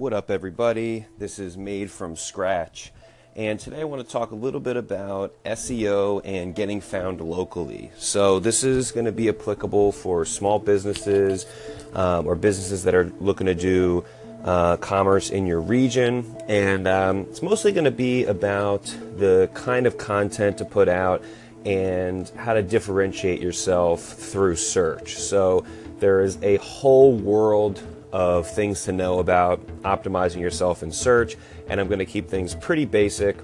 What up, everybody? This is Made from Scratch. And today I want to talk a little bit about SEO and getting found locally. So, this is going to be applicable for small businesses um, or businesses that are looking to do uh, commerce in your region. And um, it's mostly going to be about the kind of content to put out and how to differentiate yourself through search. So, there is a whole world of things to know about optimizing yourself in search, and I'm going to keep things pretty basic.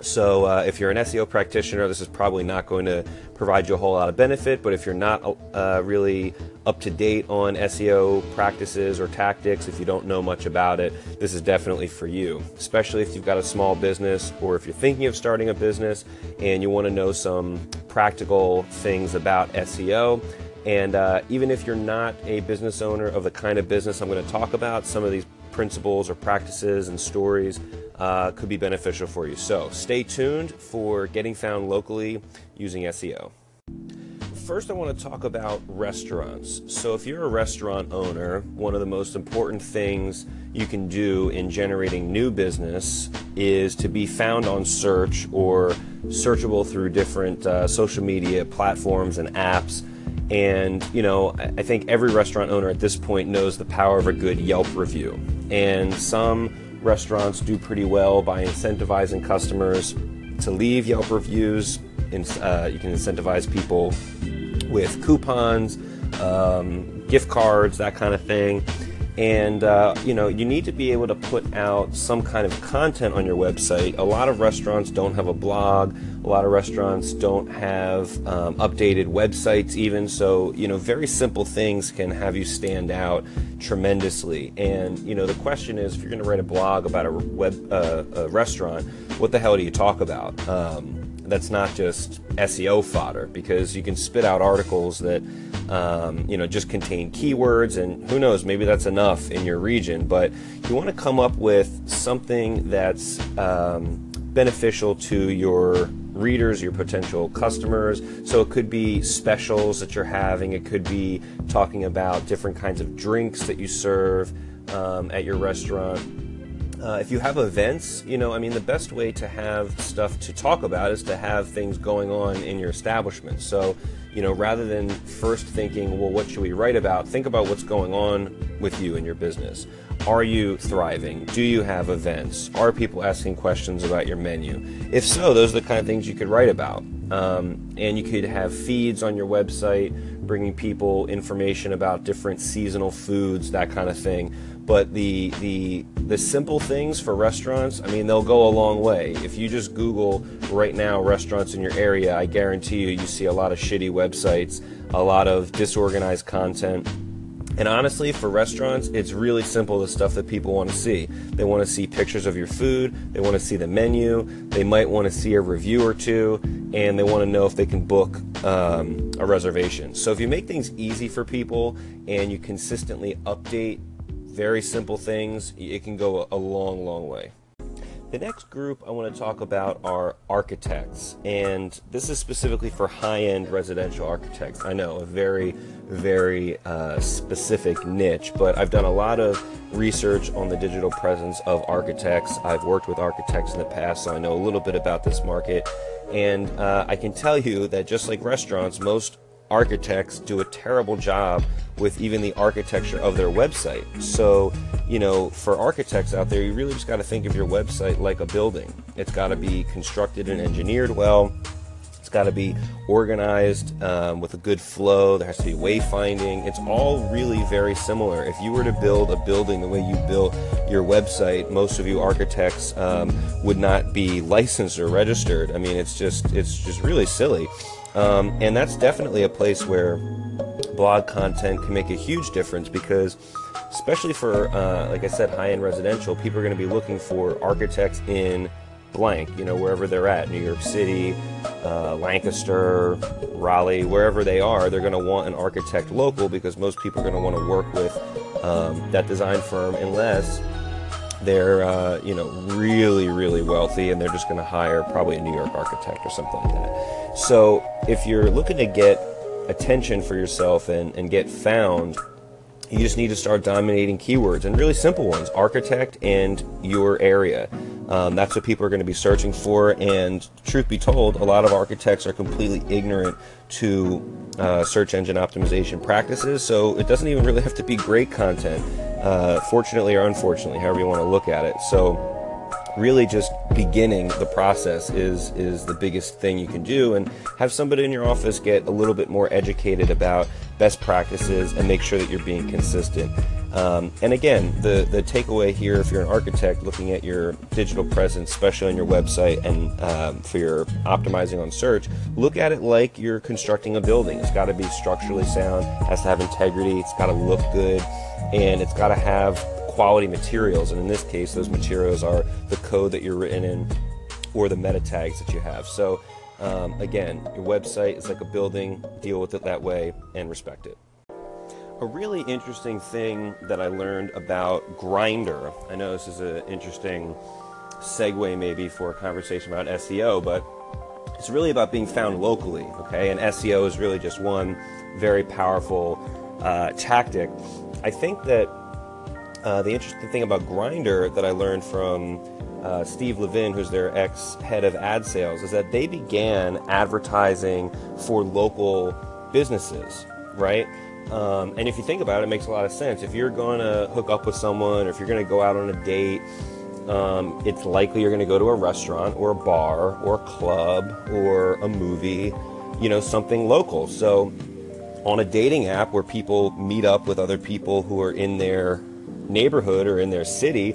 So, uh, if you're an SEO practitioner, this is probably not going to provide you a whole lot of benefit. But if you're not uh, really up to date on SEO practices or tactics, if you don't know much about it, this is definitely for you. Especially if you've got a small business or if you're thinking of starting a business and you want to know some practical things about SEO. And uh, even if you're not a business owner of the kind of business I'm going to talk about, some of these principles or practices and stories uh, could be beneficial for you. So stay tuned for getting found locally using SEO. First, I want to talk about restaurants. So, if you're a restaurant owner, one of the most important things you can do in generating new business is to be found on search or searchable through different uh, social media platforms and apps and, you know, I think every restaurant owner at this point knows the power of a good Yelp review. And some restaurants do pretty well by incentivizing customers to leave Yelp reviews. Uh, you can incentivize people with coupons, um, gift cards, that kind of thing. And uh, you know, you need to be able to put out some kind of content on your website. A lot of restaurants don't have a blog. A lot of restaurants don't have um, updated websites, even. So you know, very simple things can have you stand out tremendously. And you know, the question is, if you're going to write a blog about a web uh, a restaurant, what the hell do you talk about? Um, that's not just SEO fodder because you can spit out articles that um, you know just contain keywords and who knows maybe that's enough in your region but you want to come up with something that's um, beneficial to your readers your potential customers. So it could be specials that you're having it could be talking about different kinds of drinks that you serve um, at your restaurant uh, if you have events, you know, I mean, the best way to have stuff to talk about is to have things going on in your establishment. So, you know, rather than first thinking, well, what should we write about? Think about what's going on with you and your business. Are you thriving? Do you have events? Are people asking questions about your menu? If so, those are the kind of things you could write about. Um, and you could have feeds on your website bringing people information about different seasonal foods, that kind of thing. But the the the simple things for restaurants, I mean, they'll go a long way. If you just Google right now restaurants in your area, I guarantee you, you see a lot of shitty websites, a lot of disorganized content and honestly, for restaurants, it's really simple the stuff that people want to see. They want to see pictures of your food, they want to see the menu, they might want to see a review or two, and they want to know if they can book um, a reservation. So if you make things easy for people and you consistently update very simple things, it can go a long, long way. The next group I want to talk about are architects, and this is specifically for high end residential architects. I know, a very, very uh, specific niche, but I've done a lot of research on the digital presence of architects. I've worked with architects in the past, so I know a little bit about this market. And uh, I can tell you that just like restaurants, most architects do a terrible job with even the architecture of their website. So, you know, for architects out there, you really just got to think of your website like a building. It's got to be constructed and engineered well. It's got to be organized um, with a good flow. There has to be wayfinding. It's all really very similar. If you were to build a building the way you built your website, most of you architects um, would not be licensed or registered. I mean, it's just it's just really silly. Um, and that's definitely a place where blog content can make a huge difference because, especially for, uh, like I said, high end residential, people are going to be looking for architects in blank, you know, wherever they're at New York City, uh, Lancaster, Raleigh, wherever they are, they're going to want an architect local because most people are going to want to work with um, that design firm unless they're uh, you know really really wealthy and they're just going to hire probably a New York architect or something like that. So if you're looking to get attention for yourself and, and get found, You just need to start dominating keywords and really simple ones architect and your area. Um, that's what people are going to be searching for. And truth be told, a lot of architects are completely ignorant to uh, search engine optimization practices. So it doesn't even really have to be great content, uh, fortunately or unfortunately, however you want to look at it. So really just beginning the process is is the biggest thing you can do. And have somebody in your office get a little bit more educated about best practices and make sure that you're being consistent. Um, and again the the takeaway here if you're an architect looking at your digital presence especially on your website and um, for your optimizing on search look at it like you're constructing a building. It's got to be structurally sound has to have integrity it's got to look good and it's got to have quality materials. And in this case, those materials are the code that you're written in or the meta tags that you have. So, um, again, your website is like a building, deal with it that way and respect it. A really interesting thing that I learned about Grindr, I know this is an interesting segue maybe for a conversation about SEO, but it's really about being found locally, okay? And SEO is really just one very powerful uh, tactic. I think that uh, the interesting thing about Grindr that I learned from uh, Steve Levin, who's their ex head of ad sales, is that they began advertising for local businesses, right? Um, and if you think about it, it makes a lot of sense. If you're going to hook up with someone or if you're going to go out on a date, um, it's likely you're going to go to a restaurant or a bar or a club or a movie, you know, something local. So on a dating app where people meet up with other people who are in their neighborhood or in their city,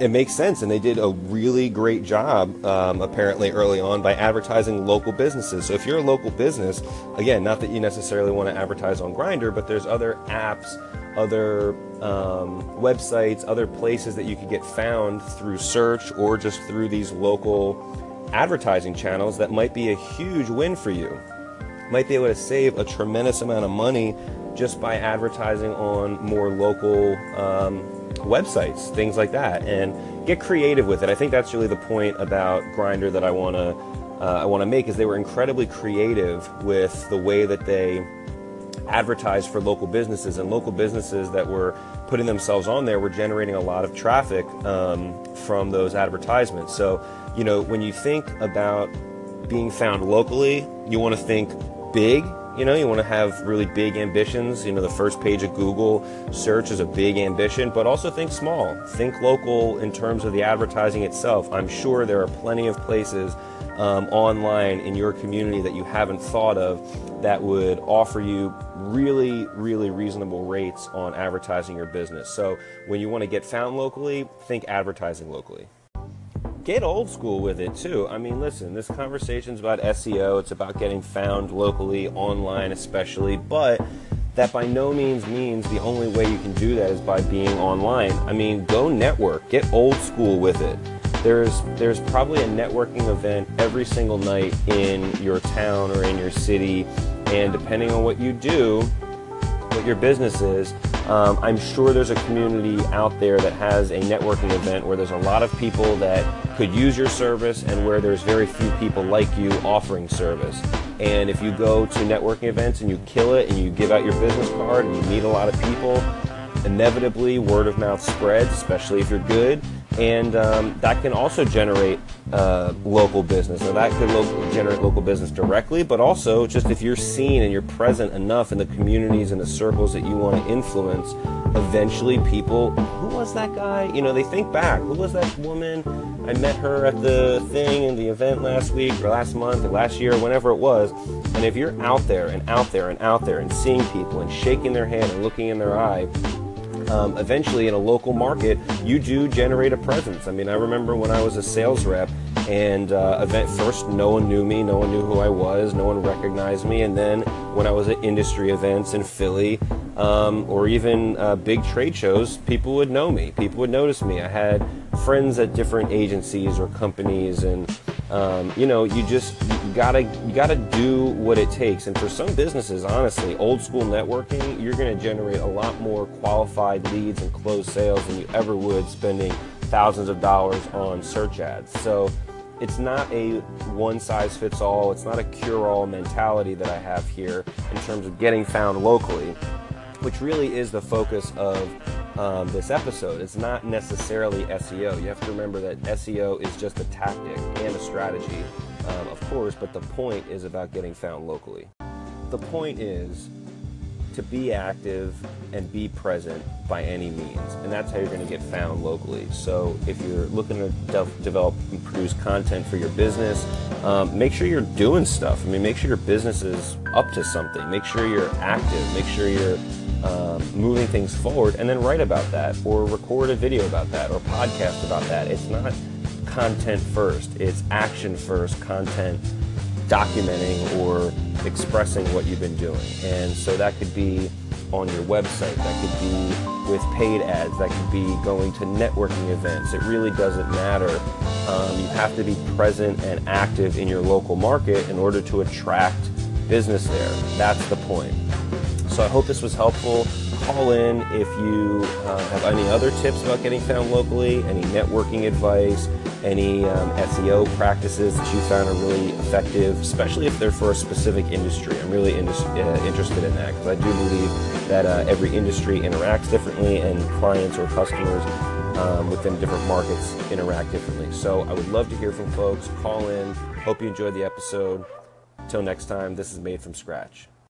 it makes sense. And they did a really great job, um, apparently, early on by advertising local businesses. So if you're a local business, again, not that you necessarily want to advertise on Grindr, but there's other apps, other um, websites, other places that you could get found through search or just through these local advertising channels that might be a huge win for you. Might be able to save a tremendous amount of money just by advertising on more local um, websites, things like that, and get creative with it. I think that's really the point about Grindr that I want to uh, I want to make is they were incredibly creative with the way that they advertised for local businesses and local businesses that were putting themselves on there were generating a lot of traffic um, from those advertisements. So, you know, when you think about being found locally, you want to think big you know, you want to have really big ambitions. You know, the first page of Google search is a big ambition, but also think small. Think local in terms of the advertising itself. I'm sure there are plenty of places um, online in your community that you haven't thought of that would offer you really, really reasonable rates on advertising your business. So when you want to get found locally, think advertising locally get old school with it too. I mean, listen, this conversation's about SEO, it's about getting found locally, online especially, but that by no means means the only way you can do that is by being online. I mean, go network, get old school with it. There's there's probably a networking event every single night in your town or in your city, and depending on what you do, what your business is, um, I'm sure there's a community out there that has a networking event where there's a lot of people that could use your service and where there's very few people like you offering service. And if you go to networking events and you kill it and you give out your business card and you meet a lot of people, inevitably word of mouth spreads, especially if you're good and um, that can also generate uh, local business. Now that could generate local business directly, but also just if you're seen and you're present enough in the communities and the circles that you want to influence, eventually people, who was that guy? You know, they think back. Who was that woman? I met her at the thing in the event last week or last month or last year, whenever it was. And if you're out there and out there and out there and seeing people and shaking their hand and looking in their eye, um, eventually in a local market, you do generate a presence. I mean, I remember when I was a sales rep and uh, event first, no one knew me, no one knew who I was, no one recognized me, and then when I was at industry events in Philly um, or even uh, big trade shows, people would know me, people would notice me. I had friends at different agencies or companies, and um, you know, you just you gotta you gotta do what it takes. And for some businesses, honestly, old school networking, you're to generate a lot more qualified leads and closed sales than you ever would spending thousands of dollars on search ads. So it's not a one size fits all. It's not a cure all mentality that I have here in terms of getting found locally. which really is the focus of um, this episode. It's not necessarily SEO. You have to remember that SEO is just a tactic and a strategy, um, of course, but the point is about getting found locally. The point is to be active and be present by any means. And that's how you're going to get found locally. So if you're looking to de- develop and produce content for your business, um, make sure you're doing stuff. I mean, make sure your business is up to something. Make sure you're active. Make sure you're um, moving things forward and then write about that or record a video about that or podcast about that. It's not content first, it's action first, content documenting or expressing what you've been doing. And so that could be on your website, that could be with paid ads, that could be going to networking events. It really doesn't matter. Um, you have to be present and active in your local market in order to attract business there. That's the point. So I hope this was helpful. Call in if you uh, have any other tips about getting found locally, any networking advice, any um, SEO practices that you found are really effective, especially if they're for a specific industry. I'm really in, uh, interested in that because I do believe that uh, every industry interacts differently and clients or customers um, within different markets interact differently. So I would love to hear from folks. Call in. Hope you enjoyed the episode. Until next time, this is Made from Scratch.